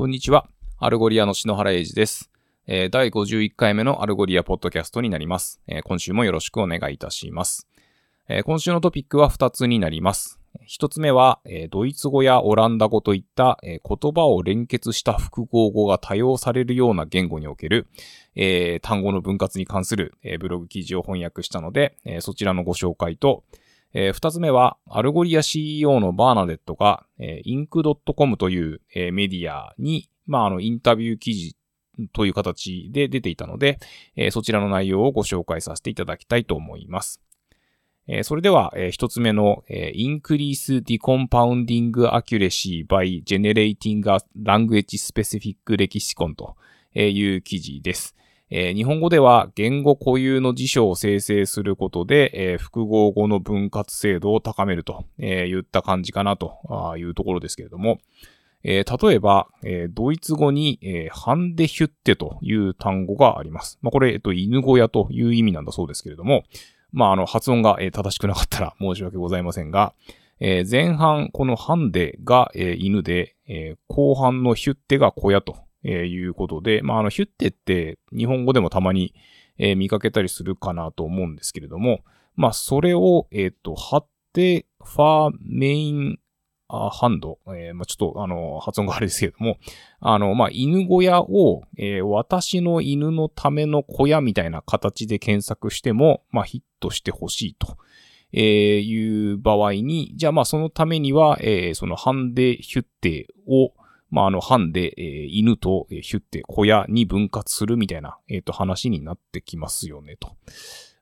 こんにちは。 Algolia の篠原英二です。えー第51回目の Algolia ポッドキャストになります。えー今週もよろしくお願いいたします。えー今週のトピックは2つになります。1つ目は、えドイツ語やオランダ語といった、え言葉を連結した複合語が多用されるような言語における、え単語の分割に関する、えブログ記事を翻訳したので、えそちらのご紹介と、えー二つ目は、 Algolia CEO のバーナデットが、えー、inc.com という、えーメディアに、まあ、あの、インタビュー記事という形で出ていたので、えーそちらの内容をご紹介させていただきたいと思います。えーそれでは、えー一つ目の、えー Increase Decompounding Accuracy by Generating a Language Specific Lexicon という記事です。えー日本語では言語固有の辞書を生成することで、えー複合語の分割精度を高めると、えー言った感じかなというところですけれども、えー例えば、えードイツ語に、えーハンデヒュッテという単語があります。まあ、これ、えっと、犬小屋という意味なんだそうですけれども、まあ、あの、発音が、え正しくなかったら申し訳ございませんが、え前半、このハンデが、え犬で、え後半のヒュッテが小屋と、えーいうことで、まあ、あの、ヒュッテって日本語でもたまに、えー見かけたりするかなと思うんですけれども、まあ、それを、えっ、と、貼って、ファーメインハンド、えーまあ、ちょっと、あの、発音が悪いですけれども、あの、まあ、犬小屋を、えー私の犬のための小屋みたいな形で検索しても、まあ、ヒットしてほしいと。えーいう場合に、じゃあまあそのためには、えーそのハンデヒュッテを、まああのハンデ、えー犬とえーヒュッテ小屋に分割するみたいな、えっ、と話になってきますよねと。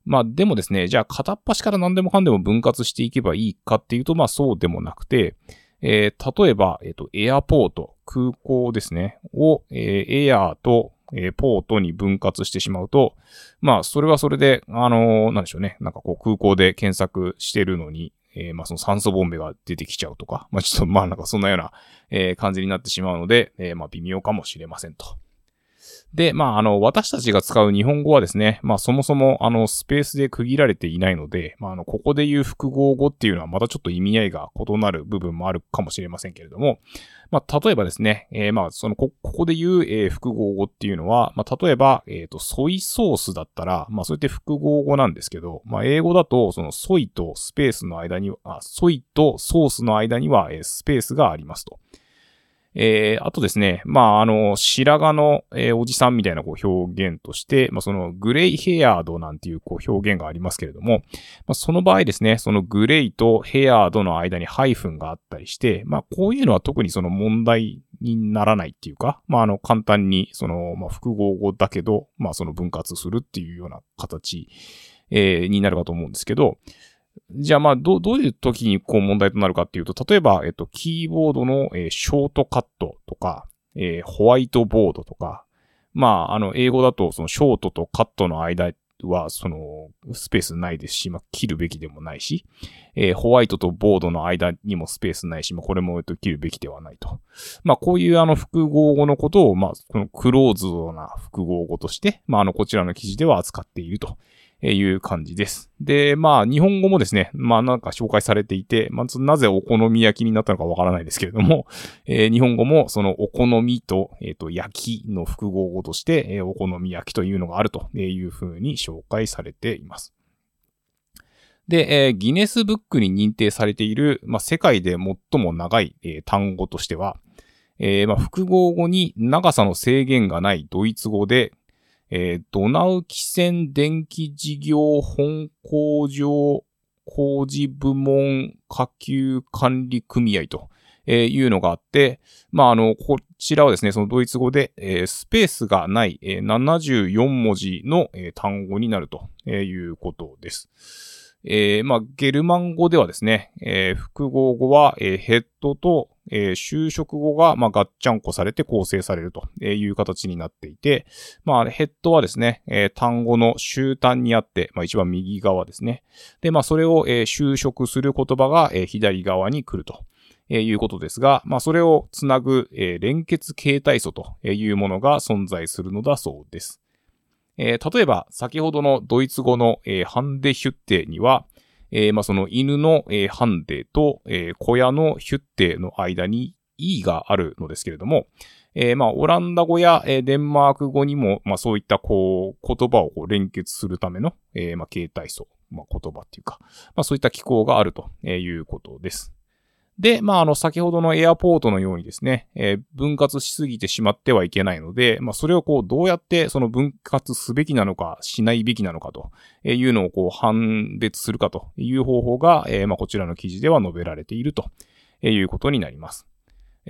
まあでもですね、じゃあ片っ端から何でもかんでも分割していけばいいかっていうと、まあそうでもなくて、えー例えば、えっ、と、エアポート、空港ですね、を、えーエアーと、えーポートに分割してしまうと、まあ、それはそれで、あのーなんでしょうね、なんかこう空港で検索してるのに、えーまあその酸素ボンベが出てきちゃうとか、まあちょっとまあなんかそんなような、えー感じになってしまうので、えーまあ微妙かもしれませんと。で、まあ、あの、私たちが使う日本語はですね、まあ、そもそも、あの、スペースで区切られていないので、まあ、あの、ここで言う複合語っていうのはまたちょっと意味合いが異なる部分もあるかもしれませんけれども、まあ、例えばですね、えーまあ、その、こ、ここで言う、えー複合語っていうのは、まあ、例えば、えっ、と、ソイソースだったら、まあ、それって複合語なんですけど、まあ、英語だと、その、ソイとスペースの間に、あソイとソースの間には、えースペースがありますと。えー、あとですね、まあ、あの、白髪の、えーおじさんみたいなこう表現として、まあ、そのグレイヘアードなんていうこう表現がありますけれども、まあ、その場合ですね、そのグレイとヘアードの間にハイフンがあったりして、まあ、こういうのは特にその問題にならないっていうか、まあ、あの、簡単にその、まあ、複合語だけど、まあ、その分割するっていうような形、えーになるかと思うんですけど、じゃあまあ、ど、どういう時にこう問題となるかっていうと、例えば、えっと、キーボードの、えーショートカットとか、えーホワイトボードとか、まあ、あの、英語だと、その、ショートとカットの間は、その、スペースないですし、まあ、切るべきでもないし、えーホワイトとボードの間にもスペースないし、まあ、これも、えっと、切るべきではないと。まあ、こういうあの、複合語のことを、まあ、このクローズドな複合語として、まあ、あの、こちらの記事では扱っていると。えいう感じです。で、まあ、日本語もですね、まあ、なんか紹介されていて、まず、なぜお好み焼きになったのかわからないですけれども、えー日本語もそのお好みと、えっ、と、焼きの複合語として、えーお好み焼きというのがあるというふうに紹介されています。で、えーギネスブックに認定されている、まあ、世界で最も長い、えー単語としては、えーまあ、複合語に長さの制限がないドイツ語で、えードナウキセン電気事業本工場工事部門下級管理組合とえいうのがあって、まあ、あの、こちらはですね、そのドイツ語で、えースペースがない、えー74文字の、えー単語になるとえいうことです。えまあ、ゲルマン語ではですね、え複合語は、えヘッドと、えー修飾語が、まあ、ガッチャンコされて構成されるという形になっていて、まあ、ヘッドはですね、えー単語の終端にあって、まあ、一番右側ですね。で、まあ、それを、えー修飾する言葉が、えー左側に来ると。えいうことですが、まあ、それをつなぐ、えー連結形態素というものが存在するのだそうです。えー例えば、先ほどのドイツ語の、えーハンデヒュッテには、えーまあ、その犬の、えーハンデと、えー小屋のヒュッテの間に E があるのですけれども、えー、まあ、オランダ語や、えー、デンマーク語にも、まあ、そういったこう、言葉をこう連結するための、えー、まあ、形態素、まあ、言葉っていうか、まあ、そういった機構があるということです。で、まあ、あの、先ほどのエアポートのようにですね、えー、分割しすぎてしまってはいけないので、まあ、それをこう、どうやってその分割すべきなのか、しないべきなのかというのをこう、判別するかという方法が、えー、まあ、こちらの記事では述べられているということになります。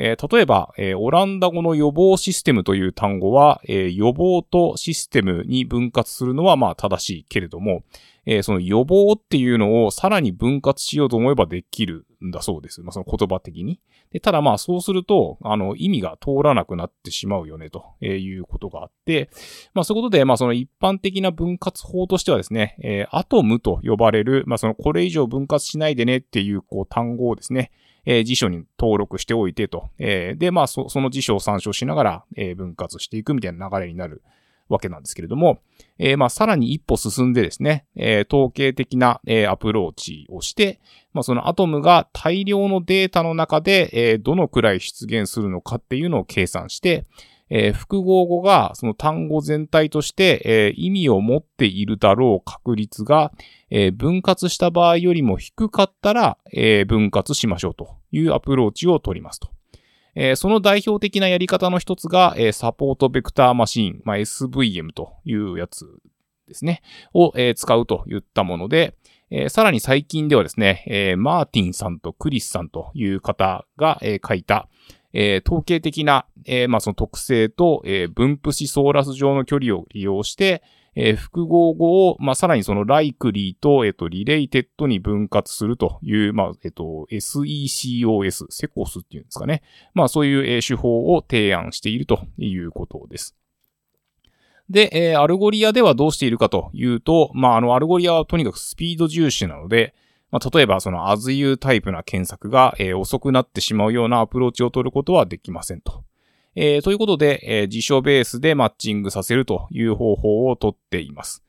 えー、例えば、えー、オランダ語の予防システムという単語は、えー、予防とシステムに分割するのはまあ正しいけれども、えその予防っていうのをさらに分割しようと思えばできるんだそうです。まあその言葉的に。でただまあそうすると、あの意味が通らなくなってしまうよねということがあって、まあそういうことで、まあその一般的な分割法としてはですね、えアトムと呼ばれる、まあそのこれ以上分割しないでねっていうこう単語をですね、えー、辞書に登録しておいてと。えー、で、まあそ、その辞書を参照しながら、えー、分割していくみたいな流れになるわけなんですけれども、えー、まあ、さらに一歩進んでですね、えー、統計的な、えー、アプローチをして、まあ、そのアトムが大量のデータの中で、えー、どのくらい出現するのかっていうのを計算して、えー、複合語がその単語全体として、えー、意味を持っているだろう確率が、えー、分割した場合よりも低かったら、え分割しましょうというアプローチを取りますと。えその代表的なやり方の一つが、えサポートベクターマシン、まあ、SVM というやつですね、を、え使うといったもので、えー、さらに最近ではですね、えー、マーティンさんとクリスさんという方が、えー、書いた、えー、統計的な、えー、まあ、その特性と、えー、分布シソーラス上の距離を利用して、えー、複合語を、まあ、さらにその likely と、えっ、ー、と、 related に分割するという、まあ、えっ、ー、と、SECOS、セコスっていうんですかね。まあ、そういう、え、手法を提案しているということです。で、え、 Algolia ではどうしているかというと、まあ、あの、 Algolia はとにかくスピード重視なので、まあ、例えばその as you タイプな検索が、え、遅くなってしまうようなアプローチを取ることはできませんと。えー、ということで、えー、辞書ベースでマッチングさせるという方法をとっています。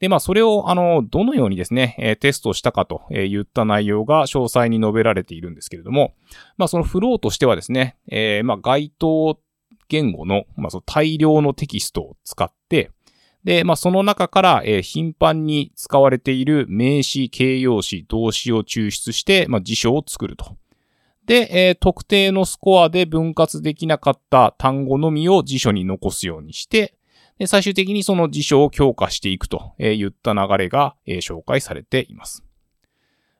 で、まあ、それを、あの、どのようにですね、え、テストしたかと言った内容が詳細に述べられているんですけれども、まあ、そのフローとしてはですね、え、まあ、該当言語の、まあ、その大量のテキストを使って、で、まあ、その中から、え、頻繁に使われている名詞、形容詞、動詞を抽出して、まあ、辞書を作ると。で、えー、特定のスコアで分割できなかった単語のみを辞書に残すようにして、で最終的にその辞書を強化していくといった流れが、えー、紹介されています。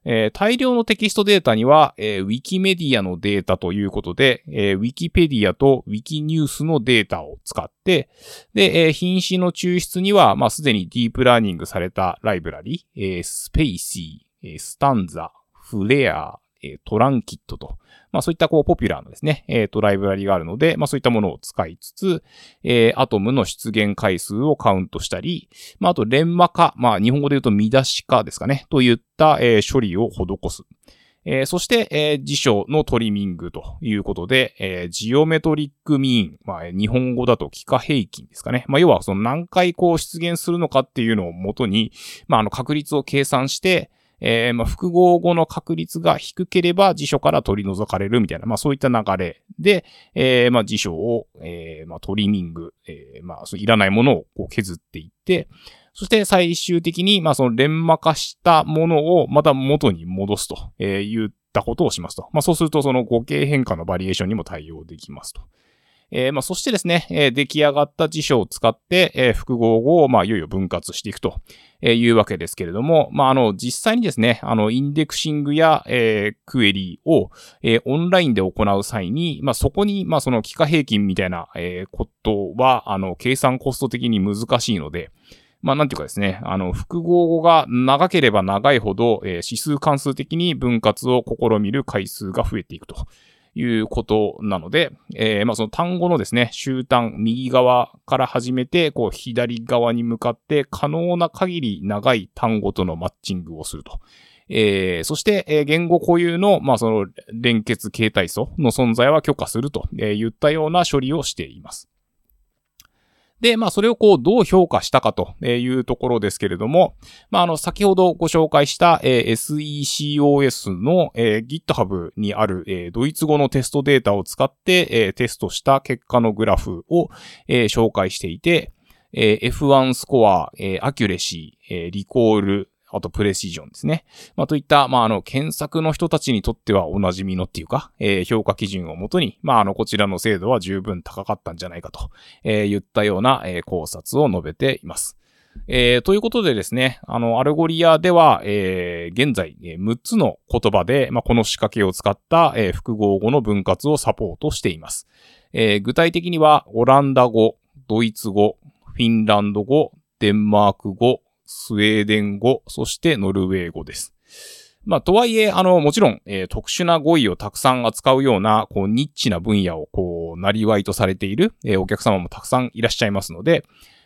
えー、大量のテキストデータには、えー、ウィキメディアのデータということで、えー、ウィキペディアとウィキニュースのデータを使って、で、えー、品詞の抽出には、まあ、すでにディープラーニングされたライブラリ、えー、 spaCy、えー、 Stanza、 Flair、え Trankit と、まあそういったこうポピュラーなですね、えっ、ー、と、ライブラリがあるので、まあそういったものを使いつつ、えー、アトムの出現回数をカウントしたり、まああとレンマ化、まあ日本語で言うと見出し化ですかね、といった、えー、処理を施す。えー、そして、えー、辞書のトリミングということで、えー、 geometric mean、まあ、日本語だと幾何平均ですかね。まあ、要は、その何回こう出現するのかっていうのをもとに、まあ、あの、確率を計算して、えー、まあ、複合語の確率が低ければ辞書から取り除かれるみたいな、まあ、そういった流れで、えー、まあ、辞書を、えー、まあ、トリミング、えー、まあ、いらないものをこう削っていって、そして最終的に、まあ、その連磨化したものをまた元に戻すと、えー、言ったことをしますと。まあ、そうすると、その語形変化のバリエーションにも対応できますと。えー、まあ、そしてですね、えー、出来上がった辞書を使って、えー、複合語を、まあ、いよいよ分割していくというわけですけれども、まあ、あの、実際にですね、あの、インデクシングや、えー、クエリーを、えー、オンラインで行う際に、まあ、そこに、まあ、その、幾何平均みたいな、えー、ことは、あの、計算コスト的に難しいので、まあ、なんていうかですね、あの、複合語が長ければ長いほど、えー、指数関数的に分割を試みる回数が増えていくと。いうことなので、えー、まあその単語のですね、終端、右側から始めて、こう左側に向かって可能な限り長い単語とのマッチングをすると。えー、そして、えー、言語固有の、まあ、その連結形態素の存在は許可すると、えー、言ったような処理をしています。で、まあ、それをこう、どう評価したかというところですけれども、まあ、あの、先ほどご紹介した、えー、SECOS の、えー、GitHub にある、えー、ドイツ語のテストデータを使って、えー、テストした結果のグラフを、えー、紹介していて、えー、F1 スコア、えー、アキュレシー、えー、リコール、あと precision ですね。まあ、といった、まあ、あの、検索の人たちにとってはお馴染みのっていうか、えー、評価基準をもとに、まあ、あの、こちらの精度は十分高かったんじゃないかと、えー、言ったような、えー、考察を述べています。えー、ということでですね、あの、 Algolia では、えー、現在、えー、6つの言葉で、まあ、この仕掛けを使った、えー、複合語の分割をサポートしています。えー、具体的には、オランダ語、ドイツ語、フィンランド語、デンマーク語、スウェーデン語、そしてノルウェー語です。まあ、とはいえ、あの、もちろん、えー、特殊な語彙をたくさん扱うような、こう、ニッチな分野を、こう、なりわいとされている、えー、お客様もたくさんいらっしゃいますので、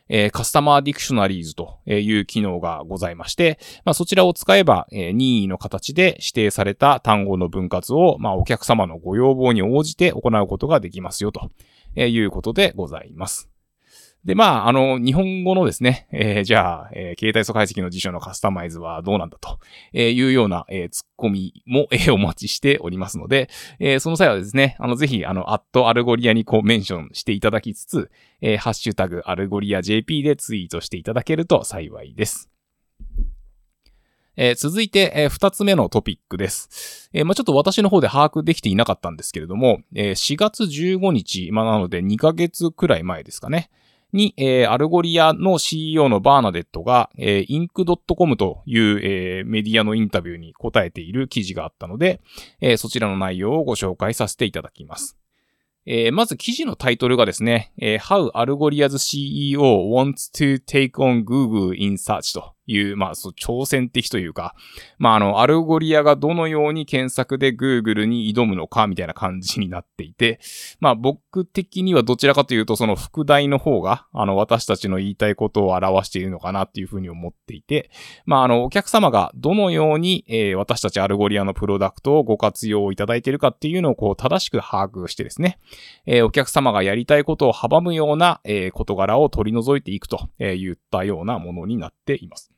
えー、カスタマーディクショナリーズという機能がございまして、まあ、そちらを使えば、え、任意の形で指定された単語の分割を、まあ、お客様のご要望に応じて行うことができますよ、ということでございます。で、まあ、あの、日本語のですね、えー、じゃあ、えー、形態素解析の辞書のカスタマイズはどうなんだと、えいうような、えー、ツッコミも、えー、お待ちしておりますので、えー、その際はですね、あの、ぜひ、あの、アット Algolia にこうメンションしていただきつつ、えー、ハッシュタグ Algolia JP でツイートしていただけると幸いです。えー、続いて、えー、二つ目のトピックです。えー、まあ、ちょっと私の方で把握できていなかったんですけれども、え、4月15日、まあ、なので2ヶ月くらい前ですかね。に、えー、 Algolia の CEO のバーナデットが、えー、ink.com という、えー、メディアのインタビューに答えている記事があったので、えー、そちらの内容をご紹介させていただきます。えー、まず記事のタイトルがですね、えー、How Algolia's CEO wants to take on Google in search という、まあ、そう、挑戦的というか、まあ、あの、 Algolia がどのように検索で Google に挑むのか、みたいな感じになっていて、まあ、僕的にはどちらかというと、その副題の方が、あの、私たちの言いたいことを表しているのかなっていうふうに思っていて、まあ、あの、お客様がどのように、えー、私たち Algolia のプロダクトをご活用いただいているかっていうのを、こう、正しく把握してですね、えー、お客様がやりたいことを阻むような、えー、事柄を取り除いていくと、えー、言ったようなものになっています。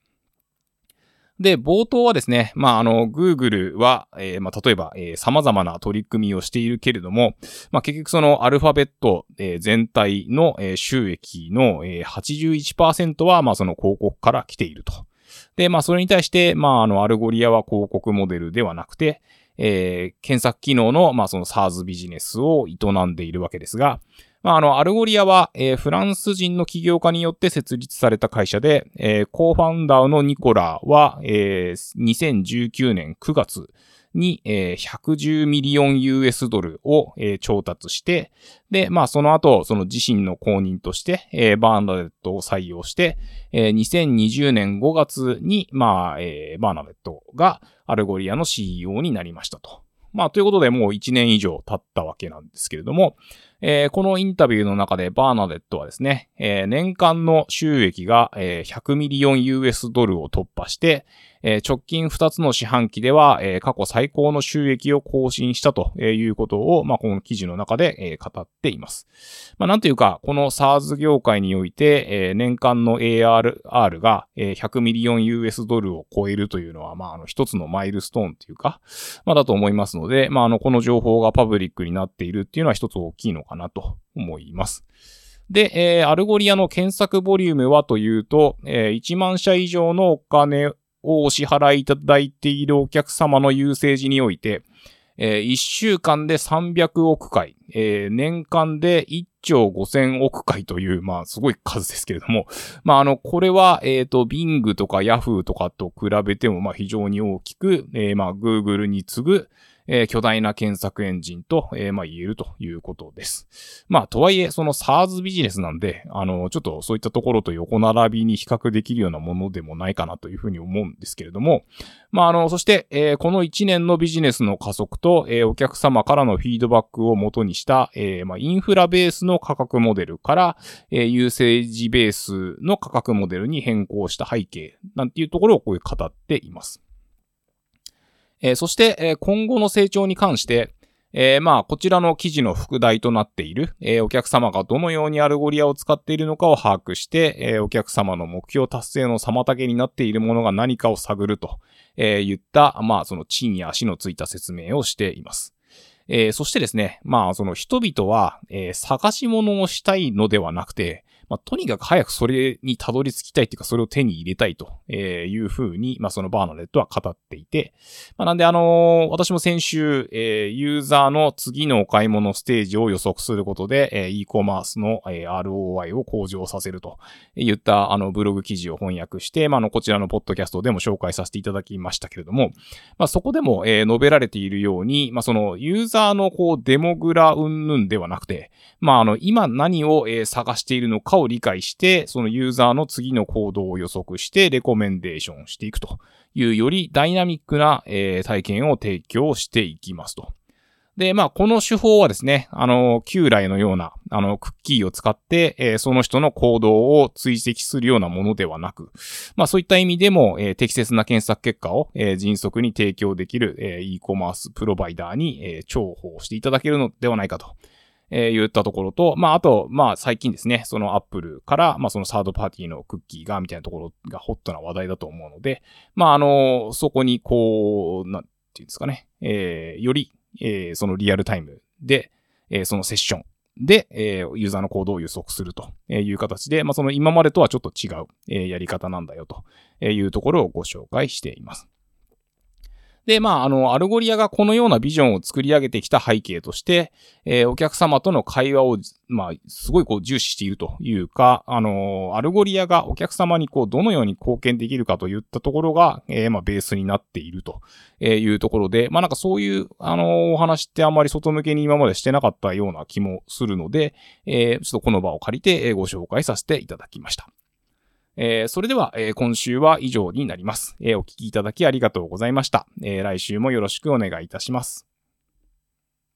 で、冒頭はですね、まあ、あの、Google は、えー、まあ、例えば、えー、様々な取り組みをしているけれども、まあ、結局その Alphabet、えー、全体の、えー、収益の、えー、81%は、まあ、その広告から来ていると。で、まあ、それに対して、まあ、あの、 Algolia は広告モデルではなくて、えー、検索機能の、まあ、その SaaS ビジネスを営んでいるわけですが、まあ、あの、 Algolia は、えー、フランス人の起業家によって設立された会社で、えー、 co-founder のニコラは、えー、2019年9月に、えー、110ミリオン US ドルを、えー、調達して、で、まあ、その後、その自身の後任として、えー、バーナデットを採用して、えー、2020年5月に、まあ、えー、バーナデットがアルゴリアの CEO になりましたと。まあ、ということでもう1年以上経ったわけなんですけれども、えー、このインタビューの中でバーナデットはですね、えー、年間の収益が、えー、100ミリオン US ドルを突破して、え、直近2つの四半期では、え、過去最高の収益を更新したということを、まあ、この記事の中で、え、語っています。まあ、なんというか、この SaaS 業界において、え、年間の ARR が、え、100ミリオン US ドルを超えるというのは、まあ、あの、一つのマイルストーンというか、まあ、だと思いますので、まあ、あの、この情報がパブリックになっているっていうのは一つ大きいのかかなと思います。で、えー、 Algolia の検索ボリュームはというと、えー、1万社以上のお客をお支払いいただいているお客様のユーセージにおいて、えー、1週間で300億回、えー、年間で1兆5000億回という、まあ、すごい数ですけれども、まあ、あの、これは、えっ、ー、と、Bing とか Yahoo とかと比べても、まあ、非常に大きく、えー、まあ、Google に次ぐ、えー、巨大な検索エンジンと、えー、まあ言えるということです。まあ、とはいえ、その SARS ビジネスなんで、あの、ちょっとそういったところと横並びに比較できるようなものでもないかなというふうに思うんですけれども、まあ、あの、そして、えー、この1年のビジネスの加速と、えー、お客様からのフィードバックを元にした、えー、まあ、インフラベースの価格モデルから、えー、 usage ベースの価格モデルに変更した背景なんていうところをこういう語っています。えー、そして、えー、今後の成長に関して、えー、まあ、こちらの記事の副題となっている、えー、お客様がどのように Algolia を使っているのかを把握して、えー、お客様の目標達成の妨げになっているものが何かを探ると、え言った、まあ、その地に足のついた説明をしています。えそしてですね、まあ、その人々は、え探し物をしたいのではなくて、まあ、とにかく早くそれにたどり着きたいっていうか、それを手に入れたいというふうに、まあ、そのバーナレットは語っていて、まあ、なんであのー、私も先週、えー、ユーザーの次のお買い物ステージを予測することで、えー、e コマースの、えー、ROI を向上させると言ったあのブログ記事を翻訳して、まあ、のこちらのポッドキャストでも紹介させていただきましたけれども、まあ、そこでも、えー、述べられているように、まあ、そのユーザーのこうデモグラ云々ではなくて、まあ、あの今何を、えー、探しているのかをを理解して、そのユーザーの次の行動を予測して、レコメンデーションしていくというよりダイナミックな、えー、体験を提供していきますと。で、まあ、この手法はですね、あの、旧来のような、あの、クッキーを使って、えー、その人の行動を追跡するようなものではなく、まあ、そういった意味でも、えー、適切な検索結果を、えー、迅速に提供できる、えー、e コマースプロバイダーに、えー、重宝していただけるのではないかと。えー、言ったところと、まあ、あと、まあ、最近ですね、そのアップルから、まあ、そのサードパーティーのクッキーが、みたいなところがホットな話題だと思うので、まあ、あの、そこに、こう、なんていうんですかね、えー、より、えー、そのリアルタイムで、えー、そのセッションで、えー、ユーザーの行動を予測するという形で、まあ、その今までとはちょっと違う、えー、やり方なんだよというところをご紹介しています。で、まあ、あの、 Algolia がこのようなビジョンを作り上げてきた背景として、えー、お客様との会話を、まあ、すごいこう重視しているというか、あの、 Algolia がお客様にこう、どのように貢献できるかといったところが、えー、まあ、ベースになっているというところで、まあ、なんかそういう、あの、お話ってあんまり外向けに今までしてなかったような気もするので、え、ちょっとこの場を借りてご紹介させていただきました。えー、それでは、えー、今週は以上になります、えー、お聞きいただきありがとうございました。え来週もよろしくお願いいたします。